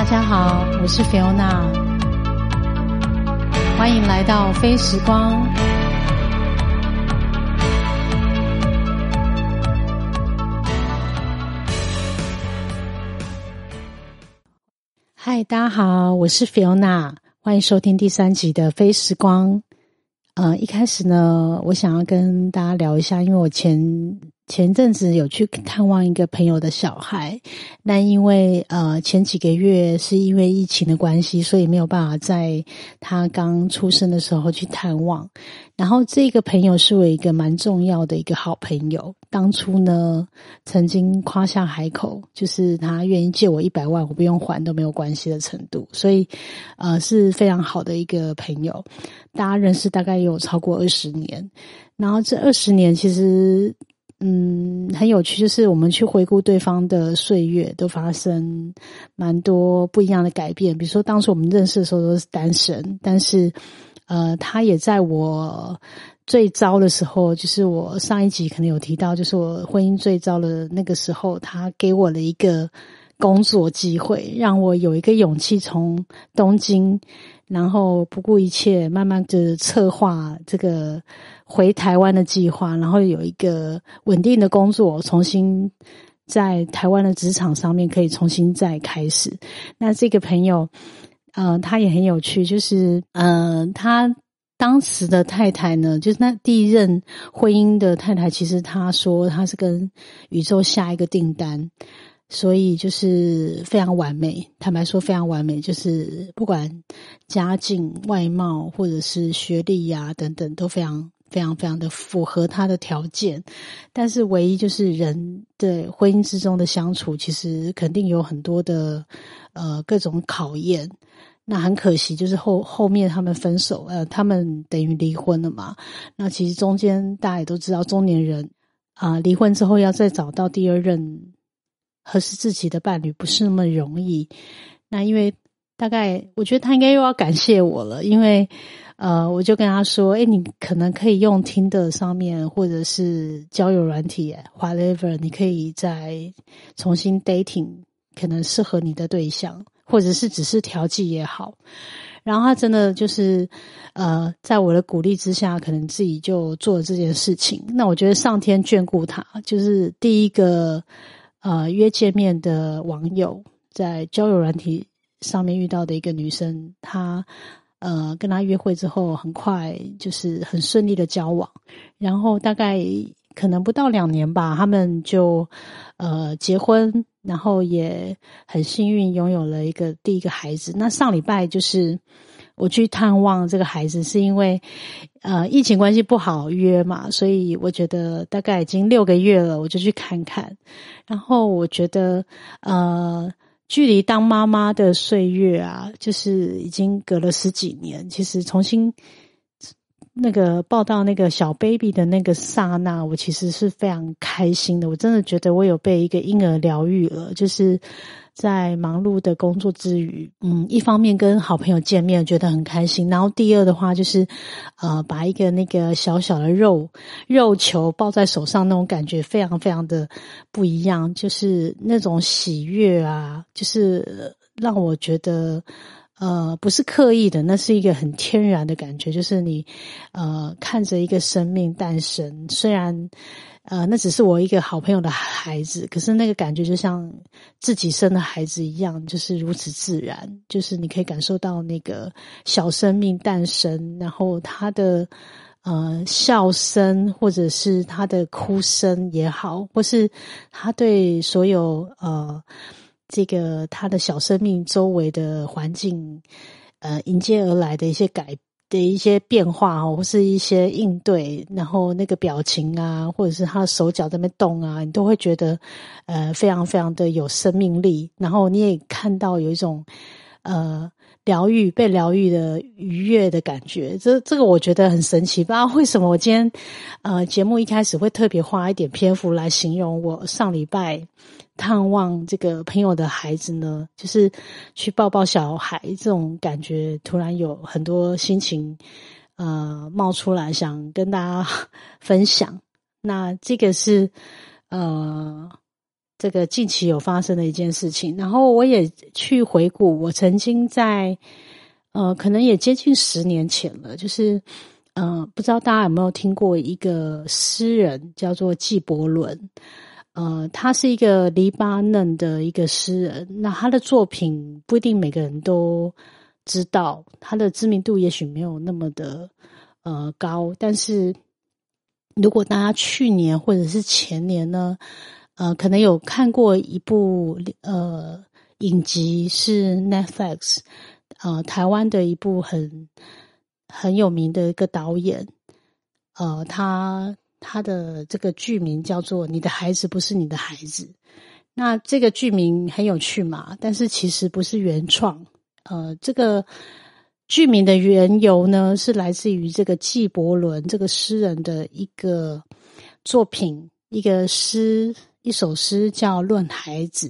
大家好，我是菲欧娜欢迎来到非时光。嗨，大家好，我是菲欧娜欢迎收听第三集的非时光。呃，一开始呢，我想要跟大家聊一下，因为我前。前阵子有去探望一个朋友的小孩，那因为呃前几个月是因为疫情的关系，所以没有办法在他刚出生的时候去探望。然后这个朋友是我一个蛮重要的一个好朋友，当初呢曾经夸下海口，就是他愿意借我一百万，我不用还都没有关系的程度，所以呃是非常好的一个朋友，大家认识大概有超过二十年，然后这二十年其实。嗯，很有趣，就是我们去回顾对方的岁月，都发生蛮多不一样的改变。比如说，当初我们认识的时候都是单身，但是，呃，他也在我最糟的时候，就是我上一集可能有提到，就是我婚姻最糟的那个时候，他给我了一个工作机会，让我有一个勇气从东京。然后不顾一切，慢慢的策划这个回台湾的计划，然后有一个稳定的工作，重新在台湾的职场上面可以重新再开始。那这个朋友，呃，他也很有趣，就是呃，他当时的太太呢，就是那第一任婚姻的太太，其实他说他是跟宇宙下一个订单。所以就是非常完美，坦白说非常完美，就是不管家境、外貌或者是学历呀等等，都非常非常非常的符合他的条件。但是唯一就是人的婚姻之中的相处，其实肯定有很多的呃各种考验。那很可惜，就是后后面他们分手，呃，他们等于离婚了嘛。那其实中间大家也都知道，中年人啊离婚之后要再找到第二任。合适自己的伴侣不是那么容易。那因为大概，我觉得他应该又要感谢我了，因为呃，我就跟他说：“哎，你可能可以用听的上面，或者是交友软体，whatever，你可以再重新 dating，可能适合你的对象，或者是只是调剂也好。”然后他真的就是呃，在我的鼓励之下，可能自己就做了这件事情。那我觉得上天眷顾他，就是第一个。呃，约见面的网友在交友软体上面遇到的一个女生，她呃跟他约会之后，很快就是很顺利的交往，然后大概可能不到两年吧，他们就呃结婚，然后也很幸运拥有了一个第一个孩子。那上礼拜就是。我去探望这个孩子，是因为，呃，疫情关系不好约嘛，所以我觉得大概已经六个月了，我就去看看。然后我觉得，呃，距离当妈妈的岁月啊，就是已经隔了十几年。其实重新那个抱到那个小 baby 的那个刹那，我其实是非常开心的。我真的觉得我有被一个婴儿疗愈了，就是。在忙碌的工作之余，嗯，一方面跟好朋友见面，觉得很开心。然后第二的话，就是，呃，把一个那个小小的肉肉球抱在手上，那种感觉非常非常的不一样，就是那种喜悦啊，就是让我觉得，呃，不是刻意的，那是一个很天然的感觉，就是你，呃，看着一个生命诞生，虽然。呃，那只是我一个好朋友的孩子，可是那个感觉就像自己生的孩子一样，就是如此自然。就是你可以感受到那个小生命诞生，然后他的呃笑声，或者是他的哭声也好，或是他对所有呃这个他的小生命周围的环境呃迎接而来的一些改。的一些变化哦，或是一些应对，然后那个表情啊，或者是他的手脚在那动啊，你都会觉得呃非常非常的有生命力。然后你也看到有一种呃疗愈、被疗愈的愉悦的感觉。这这个我觉得很神奇，不知道为什么我今天呃节目一开始会特别花一点篇幅来形容我上礼拜。探望这个朋友的孩子呢，就是去抱抱小孩，这种感觉突然有很多心情，呃，冒出来想跟大家分享。那这个是呃，这个近期有发生的一件事情。然后我也去回顾，我曾经在呃，可能也接近十年前了，就是呃，不知道大家有没有听过一个诗人叫做纪伯伦。呃，他是一个黎巴嫩的一个诗人，那他的作品不一定每个人都知道，他的知名度也许没有那么的呃高，但是如果大家去年或者是前年呢，呃，可能有看过一部呃影集是 Netflix，呃，台湾的一部很很有名的一个导演，呃，他。他的这个剧名叫做“你的孩子不是你的孩子”，那这个剧名很有趣嘛？但是其实不是原创。呃，这个剧名的缘由呢，是来自于这个纪伯伦这个诗人的一个作品，一个诗，一首诗叫《论孩子》。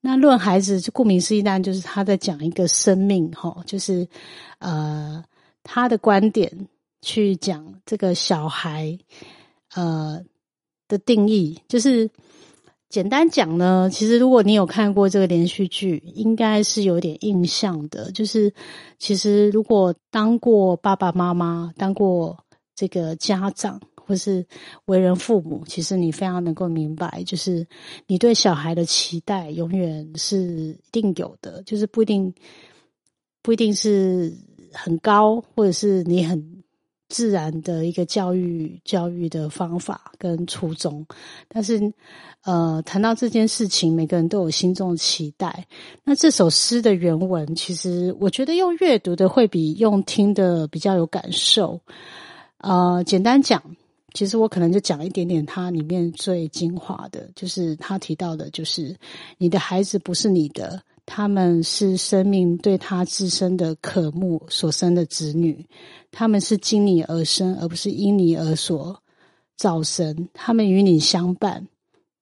那《论孩子》就顾名思义，当然就是他在讲一个生命，哈，就是呃他的观点去讲这个小孩。呃的定义就是简单讲呢，其实如果你有看过这个连续剧，应该是有点印象的。就是其实如果当过爸爸妈妈、当过这个家长，或是为人父母，其实你非常能够明白，就是你对小孩的期待永远是一定有的，就是不一定不一定是很高，或者是你很。自然的一个教育教育的方法跟初衷，但是，呃，谈到这件事情，每个人都有心中的期待。那这首诗的原文，其实我觉得用阅读的会比用听的比较有感受。呃，简单讲，其实我可能就讲一点点它里面最精华的，就是他提到的，就是你的孩子不是你的。他们是生命对他自身的渴慕所生的子女，他们是经你而生，而不是因你而所造生。他们与你相伴，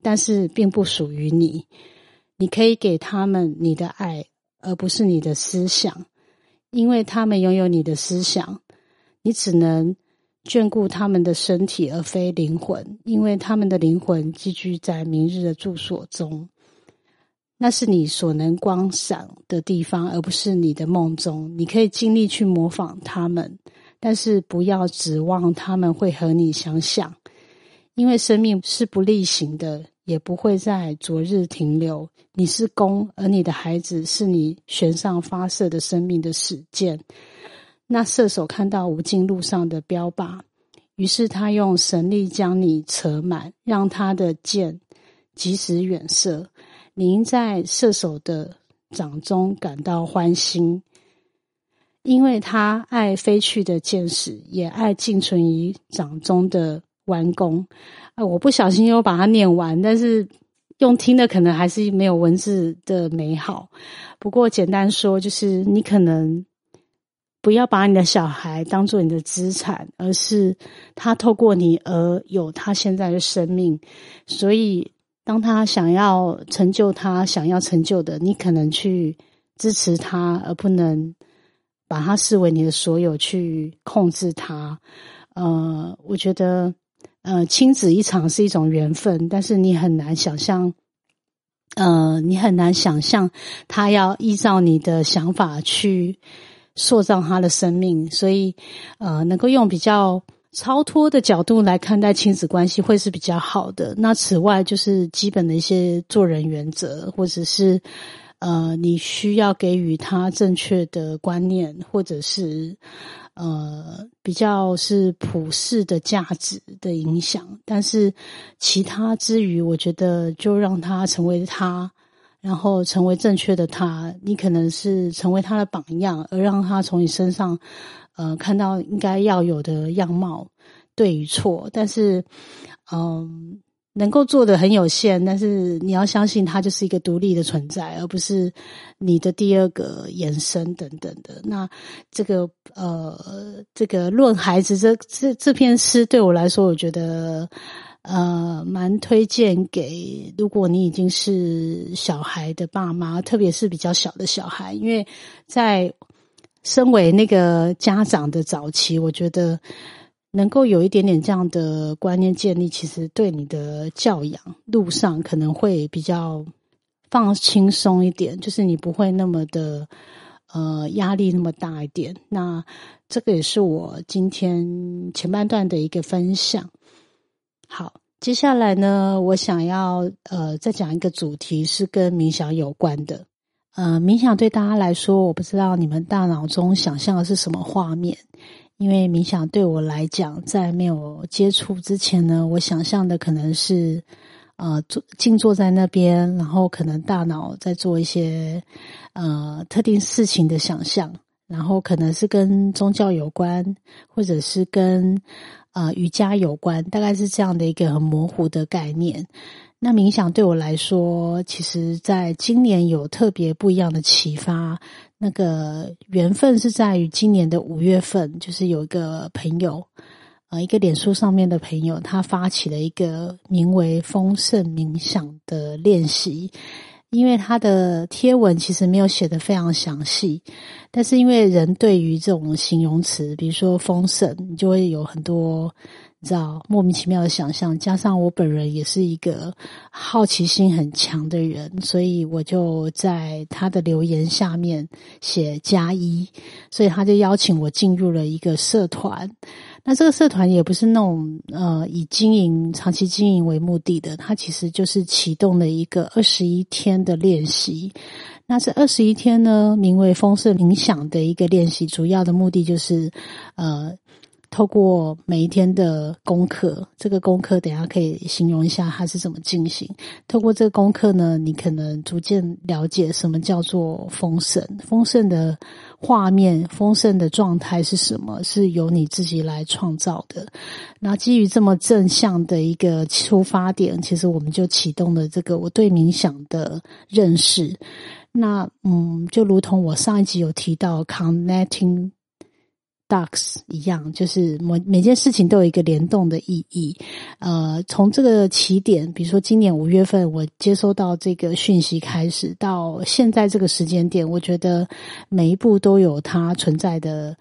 但是并不属于你。你可以给他们你的爱，而不是你的思想，因为他们拥有你的思想。你只能眷顾他们的身体，而非灵魂，因为他们的灵魂寄居在明日的住所中。那是你所能观赏的地方，而不是你的梦中。你可以尽力去模仿他们，但是不要指望他们会和你相像，因为生命是不例行的，也不会在昨日停留。你是弓，而你的孩子是你弦上发射的生命的使箭。那射手看到无尽路上的标靶，于是他用神力将你扯满，让他的箭即使远射。您在射手的掌中感到欢心，因为他爱飞去的箭矢，也爱静存于掌中的弯弓。啊，我不小心又把它念完，但是用听的可能还是没有文字的美好。不过简单说，就是你可能不要把你的小孩当做你的资产，而是他透过你而有他现在的生命，所以。当他想要成就他想要成就的，你可能去支持他，而不能把他视为你的所有去控制他。呃，我觉得，呃，亲子一场是一种缘分，但是你很难想象，呃，你很难想象他要依照你的想法去塑造他的生命，所以，呃，能够用比较。超脱的角度来看待亲子关系会是比较好的。那此外，就是基本的一些做人原则，或者是呃，你需要给予他正确的观念，或者是呃，比较是普世的价值的影响。但是其他之余，我觉得就让他成为他，然后成为正确的他。你可能是成为他的榜样，而让他从你身上。呃，看到应该要有的样貌，对与错，但是，嗯，能够做的很有限。但是你要相信，它就是一个独立的存在，而不是你的第二个延伸等等的。那这个呃，这个论孩子这这这篇诗对我来说，我觉得呃蛮推荐给如果你已经是小孩的爸妈，特别是比较小的小孩，因为在。身为那个家长的早期，我觉得能够有一点点这样的观念建立，其实对你的教养路上可能会比较放轻松一点，就是你不会那么的呃压力那么大一点。那这个也是我今天前半段的一个分享。好，接下来呢，我想要呃再讲一个主题是跟冥想有关的。呃，冥想对大家来说，我不知道你们大脑中想象的是什么画面。因为冥想对我来讲，在没有接触之前呢，我想象的可能是，呃，坐静坐在那边，然后可能大脑在做一些呃特定事情的想象，然后可能是跟宗教有关，或者是跟呃瑜伽有关，大概是这样的一个很模糊的概念。那冥想对我来说，其实在今年有特别不一样的启发。那个缘分是在于今年的五月份，就是有一个朋友，呃，一个脸书上面的朋友，他发起了一个名为“丰盛冥想”的练习。因为他的贴文其实没有写的非常详细，但是因为人对于这种形容词，比如说丰盛，你就会有很多。知道莫名其妙的想象，加上我本人也是一个好奇心很强的人，所以我就在他的留言下面写加一，所以他就邀请我进入了一个社团。那这个社团也不是那种呃以经营长期经营为目的的，它其实就是启动了一个二十一天的练习。那这二十一天呢，名为丰盛冥想的一个练习，主要的目的就是呃。透过每一天的功课，这个功课等下可以形容一下它是怎么进行。透过这个功课呢，你可能逐渐了解什么叫做丰盛，丰盛的画面、丰盛的状态是什么，是由你自己来创造的。那基于这么正向的一个出发点，其实我们就启动了这个我对冥想的认识。那嗯，就如同我上一集有提到，connecting。Ducks 一样，就是每每件事情都有一个联动的意义。呃，从这个起点，比如说今年五月份我接收到这个讯息开始，到现在这个时间点，我觉得每一步都有它存在的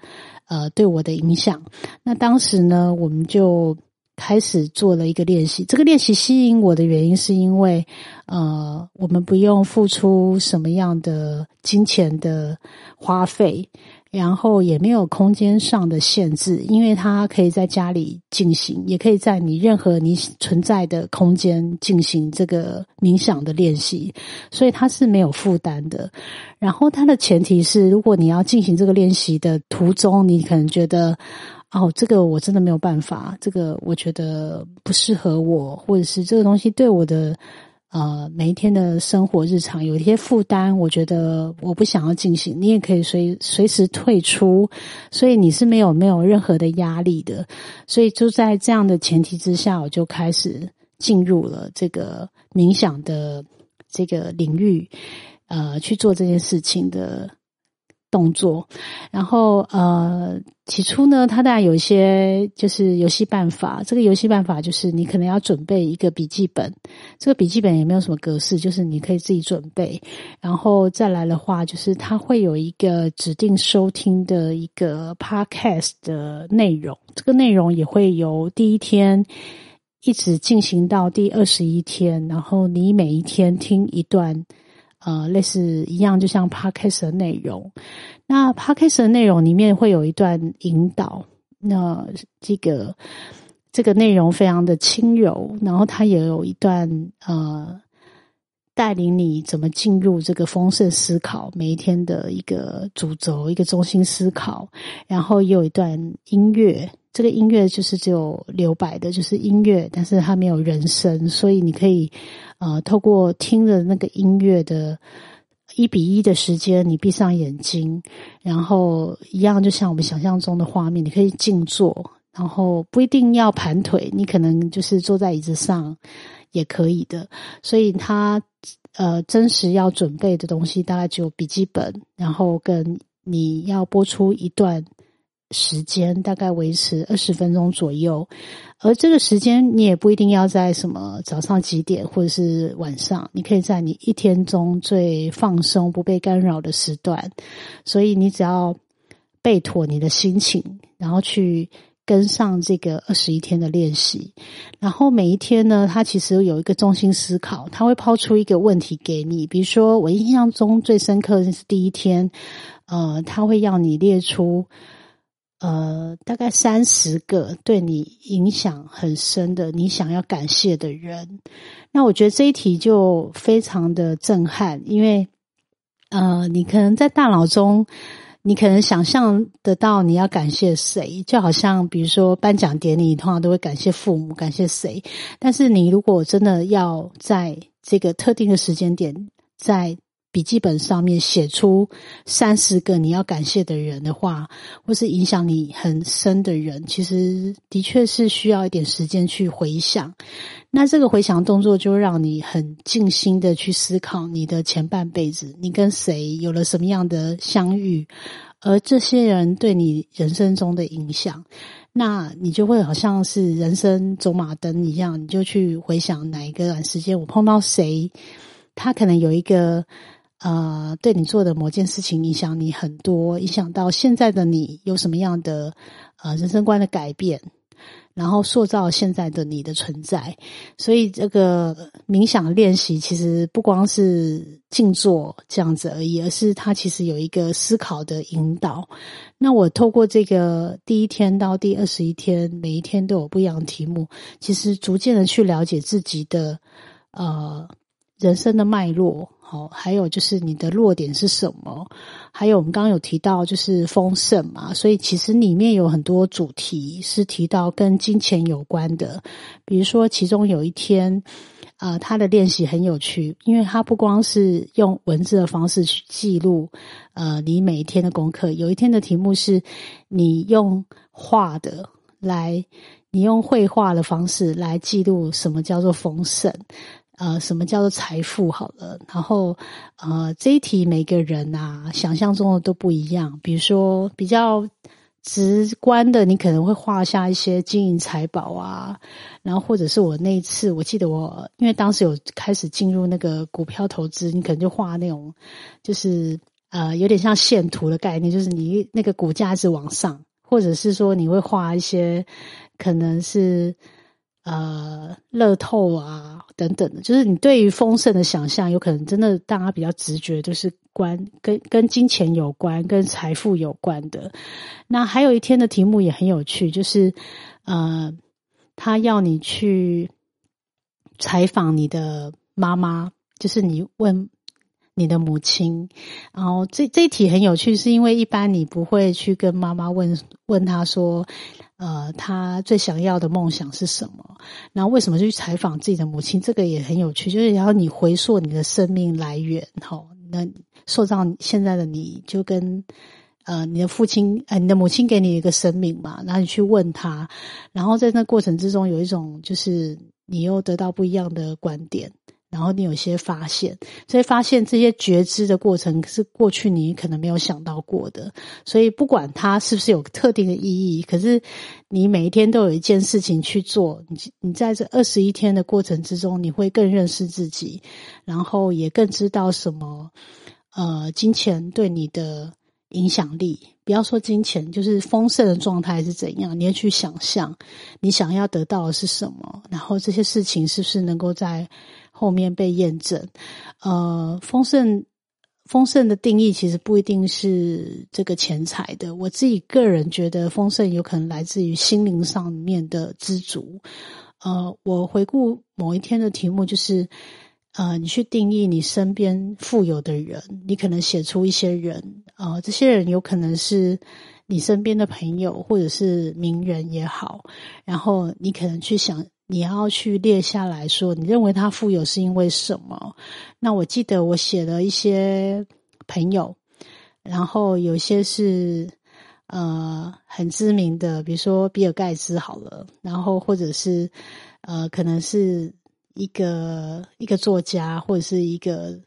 呃对我的影响。那当时呢，我们就开始做了一个练习。这个练习吸引我的原因，是因为呃，我们不用付出什么样的金钱的花费。然后也没有空间上的限制，因为它可以在家里进行，也可以在你任何你存在的空间进行这个冥想的练习，所以它是没有负担的。然后它的前提是，如果你要进行这个练习的途中，你可能觉得哦，这个我真的没有办法，这个我觉得不适合我，或者是这个东西对我的。呃，每一天的生活日常有一些负担，我觉得我不想要进行，你也可以随随时退出，所以你是没有没有任何的压力的，所以就在这样的前提之下，我就开始进入了这个冥想的这个领域，呃，去做这件事情的。动作，然后呃，起初呢，它当然有一些就是游戏办法。这个游戏办法就是你可能要准备一个笔记本，这个笔记本也没有什么格式，就是你可以自己准备。然后再来的话，就是它会有一个指定收听的一个 podcast 的内容，这个内容也会由第一天一直进行到第二十一天，然后你每一天听一段。呃，类似一样，就像 podcast 的内容。那 podcast 的内容里面会有一段引导，那这个这个内容非常的轻柔，然后它也有一段呃，带领你怎么进入这个丰盛思考，每一天的一个主轴，一个中心思考。然后也有一段音乐，这个音乐就是只有留白的，就是音乐，但是它没有人声，所以你可以。呃，透过听着那个音乐的一比一的时间，你闭上眼睛，然后一样就像我们想象中的画面，你可以静坐，然后不一定要盘腿，你可能就是坐在椅子上也可以的。所以，他呃，真实要准备的东西大概只有笔记本，然后跟你要播出一段。时间大概维持二十分钟左右，而这个时间你也不一定要在什么早上几点或者是晚上，你可以在你一天中最放松、不被干扰的时段。所以你只要备妥你的心情，然后去跟上这个二十一天的练习，然后每一天呢，它其实有一个中心思考，它会抛出一个问题给你。比如说，我印象中最深刻的是第一天，呃，他会要你列出，呃，大概三十个对你影响很深的、你想要感谢的人。那我觉得这一题就非常的震撼，因为，呃，你可能在大脑中。你可能想象得到你要感谢谁，就好像比如说颁奖典礼，通常都会感谢父母，感谢谁。但是你如果真的要在这个特定的时间点，在笔记本上面写出三十个你要感谢的人的话，或是影响你很深的人，其实的确是需要一点时间去回想。那这个回想动作就让你很静心的去思考你的前半辈子，你跟谁有了什么样的相遇，而这些人对你人生中的影响，那你就会好像是人生走马灯一样，你就去回想哪一个段时间我碰到谁，他可能有一个。呃，对你做的某件事情影响你很多，影响到现在的你有什么样的呃人生观的改变，然后塑造现在的你的存在。所以这个冥想练习其实不光是静坐这样子而已，而是它其实有一个思考的引导。那我透过这个第一天到第二十一天，每一天都有不一样的题目，其实逐渐的去了解自己的呃人生的脉络。哦，还有就是你的弱点是什么？还有我们刚刚有提到就是丰盛嘛，所以其实里面有很多主题是提到跟金钱有关的。比如说，其中有一天，呃，他的练习很有趣，因为他不光是用文字的方式去记录，呃，你每一天的功课。有一天的题目是你用画的来，你用绘画的方式来记录什么叫做丰盛。呃，什么叫做财富？好了，然后呃，这一题每个人啊想象中的都不一样。比如说比较直观的，你可能会画下一些金银财宝啊，然后或者是我那一次，我记得我因为当时有开始进入那个股票投资，你可能就画那种就是呃有点像线图的概念，就是你那个股价是往上，或者是说你会画一些可能是。呃，乐透啊，等等的，就是你对于丰盛的想象，有可能真的大家比较直觉，就是关跟跟金钱有关、跟财富有关的。那还有一天的题目也很有趣，就是呃，他要你去采访你的妈妈，就是你问你的母亲。然后这这一题很有趣，是因为一般你不会去跟妈妈问问他说。呃，他最想要的梦想是什么？然后为什么去采访自己的母亲？这个也很有趣，就是然后你回溯你的生命来源，哈，那塑造现在的你就跟呃你的父亲，呃你的母亲给你一个生命嘛，然后你去问他，然后在那过程之中有一种就是你又得到不一样的观点。然后你有些发现，这些发现这些觉知的过程是过去你可能没有想到过的，所以不管它是不是有特定的意义，可是你每一天都有一件事情去做，你你在这二十一天的过程之中，你会更认识自己，然后也更知道什么呃金钱对你的影响力。不要说金钱，就是丰盛的状态是怎样，你要去想象你想要得到的是什么，然后这些事情是不是能够在。后面被验证，呃，丰盛丰盛的定义其实不一定是这个钱财的。我自己个人觉得，丰盛有可能来自于心灵上面的知足。呃，我回顾某一天的题目就是，呃，你去定义你身边富有的人，你可能写出一些人，呃，这些人有可能是你身边的朋友，或者是名人也好，然后你可能去想。你要去列下来说，你认为他富有是因为什么？那我记得我写了一些朋友，然后有些是呃很知名的，比如说比尔盖茨好了，然后或者是呃可能是一个一个作家或者是一个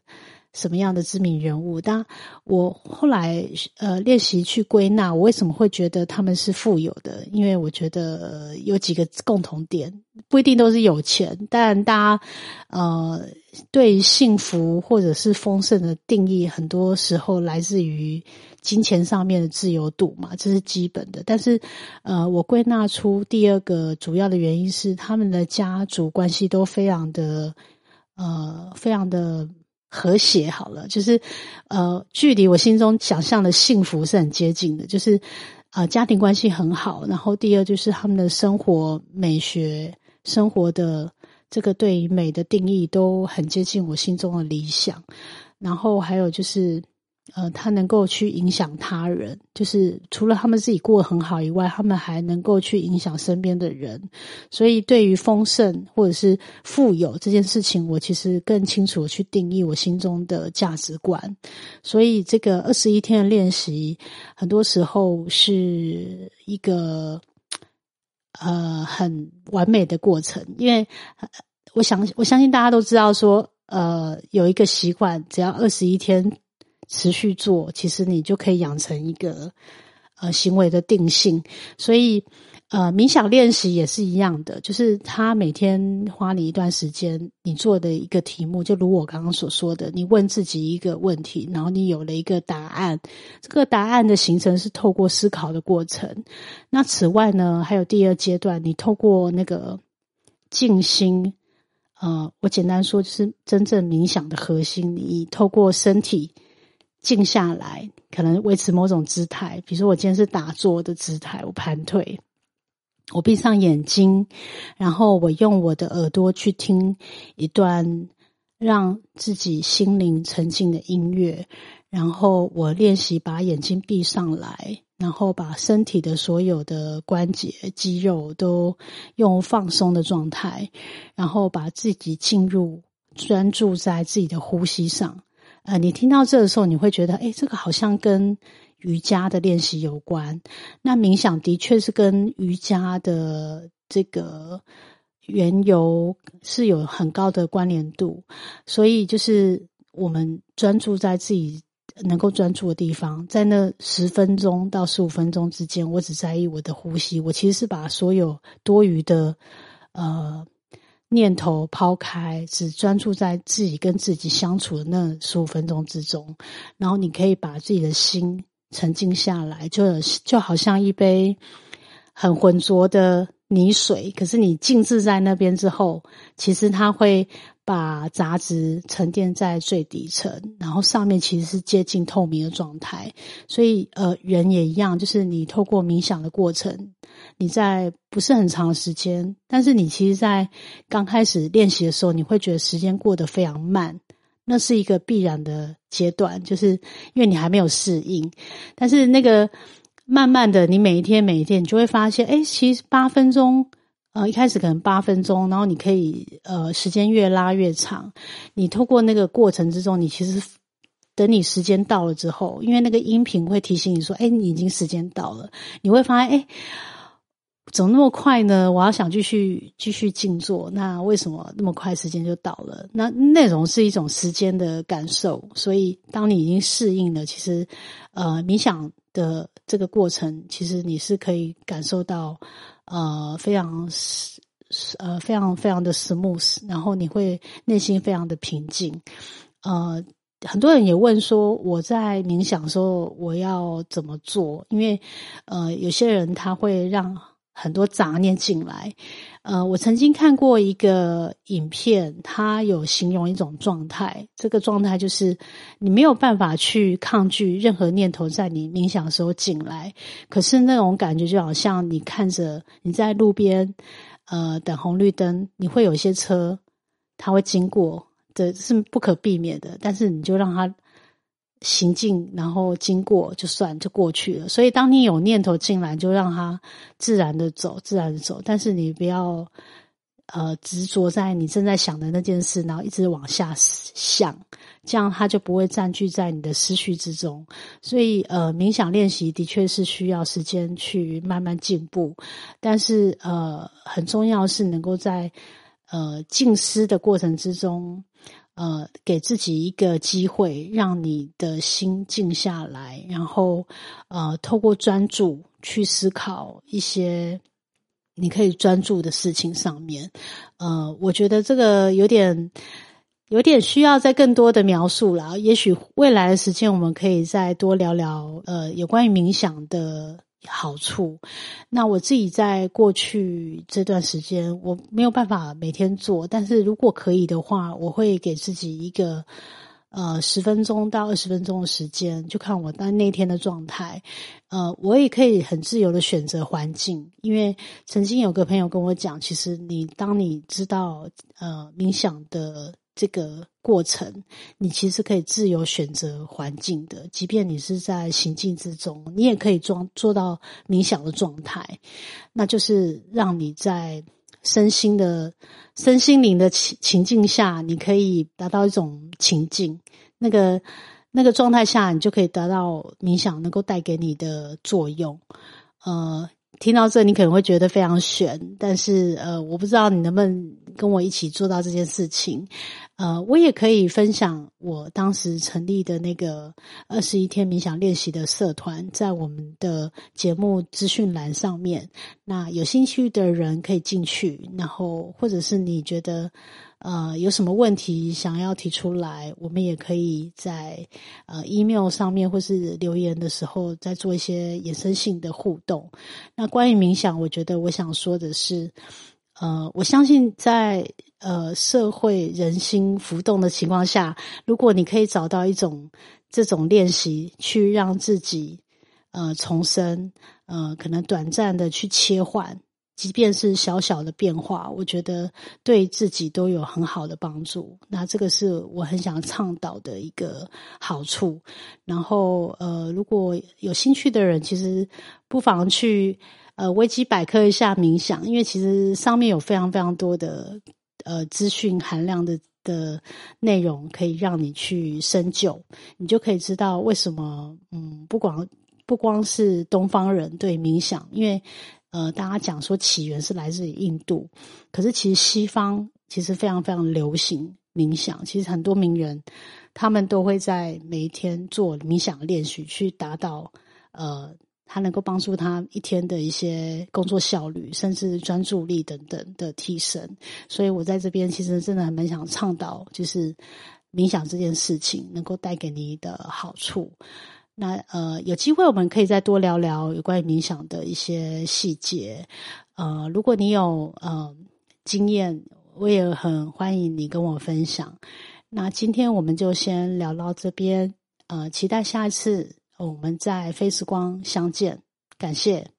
什么样的知名人物？当我后来呃练习去归纳，我为什么会觉得他们是富有的？因为我觉得有几个共同点，不一定都是有钱，但大家呃对幸福或者是丰盛的定义，很多时候来自于金钱上面的自由度嘛，这是基本的。但是呃，我归纳出第二个主要的原因是，他们的家族关系都非常的呃，非常的。和谐好了，就是呃，距离我心中想象的幸福是很接近的，就是呃，家庭关系很好。然后第二就是他们的生活美学、生活的这个对于美的定义都很接近我心中的理想。然后还有就是。呃，他能够去影响他人，就是除了他们自己过得很好以外，他们还能够去影响身边的人。所以，对于丰盛或者是富有这件事情，我其实更清楚去定义我心中的价值观。所以，这个二十一天的练习，很多时候是一个呃很完美的过程，因为我想我相信大家都知道，说呃有一个习惯，只要二十一天。持续做，其实你就可以养成一个呃行为的定性。所以呃，冥想练习也是一样的，就是他每天花你一段时间，你做的一个题目，就如我刚刚所说的，你问自己一个问题，然后你有了一个答案。这个答案的形成是透过思考的过程。那此外呢，还有第二阶段，你透过那个静心，呃，我简单说，就是真正冥想的核心，你透过身体。静下来，可能维持某种姿态，比如说我今天是打坐的姿态，我盘腿，我闭上眼睛，然后我用我的耳朵去听一段让自己心灵沉静的音乐，然后我练习把眼睛闭上来，然后把身体的所有的关节、肌肉都用放松的状态，然后把自己进入专注在自己的呼吸上。呃，你听到这的时候，你会觉得，哎，这个好像跟瑜伽的练习有关。那冥想的确是跟瑜伽的这个缘由是有很高的关联度。所以，就是我们专注在自己能够专注的地方，在那十分钟到十五分钟之间，我只在意我的呼吸。我其实是把所有多余的，呃。念头抛开，只专注在自己跟自己相处的那十五分钟之中，然后你可以把自己的心沉静下来，就就好像一杯很浑浊的泥水，可是你静置在那边之后，其实它会。把杂质沉淀在最底层，然后上面其实是接近透明的状态。所以，呃，人也一样，就是你透过冥想的过程，你在不是很长时间，但是你其实，在刚开始练习的时候，你会觉得时间过得非常慢，那是一个必然的阶段，就是因为你还没有适应。但是那个慢慢的，你每一天每一天，你就会发现，哎，其实八分钟。呃，一开始可能八分钟，然后你可以呃时间越拉越长。你透过那个过程之中，你其实等你时间到了之后，因为那个音频会提醒你说：“哎，你已经时间到了。”你会发现：“哎，怎么那么快呢？我要想继续继续静坐，那为什么那么快时间就到了？那内容是一种时间的感受。所以，当你已经适应了，其实呃冥想的这个过程，其实你是可以感受到。呃，非常呃，非常非常的 smooth，然后你会内心非常的平静。呃，很多人也问说，我在冥想的时候我要怎么做？因为呃，有些人他会让很多杂念进来。呃，我曾经看过一个影片，它有形容一种状态，这个状态就是你没有办法去抗拒任何念头在你冥想的时候进来，可是那种感觉就好像你看着你在路边，呃，等红绿灯，你会有一些车，它会经过，这是不可避免的，但是你就让它。行进，然后经过就算就过去了。所以，当你有念头进来，就让它自然的走，自然的走。但是你不要呃执着在你正在想的那件事，然后一直往下想，这样它就不会占据在你的思绪之中。所以，呃，冥想练习的确是需要时间去慢慢进步，但是呃，很重要是能够在呃静思的过程之中。呃，给自己一个机会，让你的心静下来，然后呃，透过专注去思考一些你可以专注的事情上面。呃，我觉得这个有点有点需要再更多的描述了。也许未来的时间，我们可以再多聊聊呃，有关于冥想的。好处，那我自己在过去这段时间，我没有办法每天做，但是如果可以的话，我会给自己一个呃十分钟到二十分钟的时间，就看我当那天的状态。呃，我也可以很自由的选择环境，因为曾经有个朋友跟我讲，其实你当你知道呃冥想的。这个过程，你其实可以自由选择环境的，即便你是在行进之中，你也可以做做到冥想的状态，那就是让你在身心的身心灵的情情境下，你可以达到一种情境，那个那个状态下，你就可以得到冥想能够带给你的作用，呃。听到这，你可能会觉得非常悬，但是呃，我不知道你能不能跟我一起做到这件事情。呃，我也可以分享我当时成立的那个二十一天冥想练习的社团，在我们的节目资讯栏上面。那有兴趣的人可以进去，然后或者是你觉得。呃，有什么问题想要提出来，我们也可以在呃 email 上面或是留言的时候再做一些衍生性的互动。那关于冥想，我觉得我想说的是，呃，我相信在呃社会人心浮动的情况下，如果你可以找到一种这种练习，去让自己呃重生，呃，可能短暂的去切换。即便是小小的变化，我觉得对自己都有很好的帮助。那这个是我很想倡导的一个好处。然后，呃，如果有兴趣的人，其实不妨去呃维基百科一下冥想，因为其实上面有非常非常多的呃资讯含量的的内容，可以让你去深究，你就可以知道为什么嗯，不光不光是东方人对冥想，因为。呃，大家讲说起源是来自于印度，可是其实西方其实非常非常流行冥想。其实很多名人他们都会在每一天做冥想练习，去达到呃，他能够帮助他一天的一些工作效率，甚至专注力等等的提升。所以我在这边其实真的很蛮想倡导，就是冥想这件事情能够带给你的好处。那呃，有机会我们可以再多聊聊有关于冥想的一些细节。呃，如果你有呃经验，我也很欢迎你跟我分享。那今天我们就先聊到这边，呃，期待下一次我们在飞时光相见。感谢。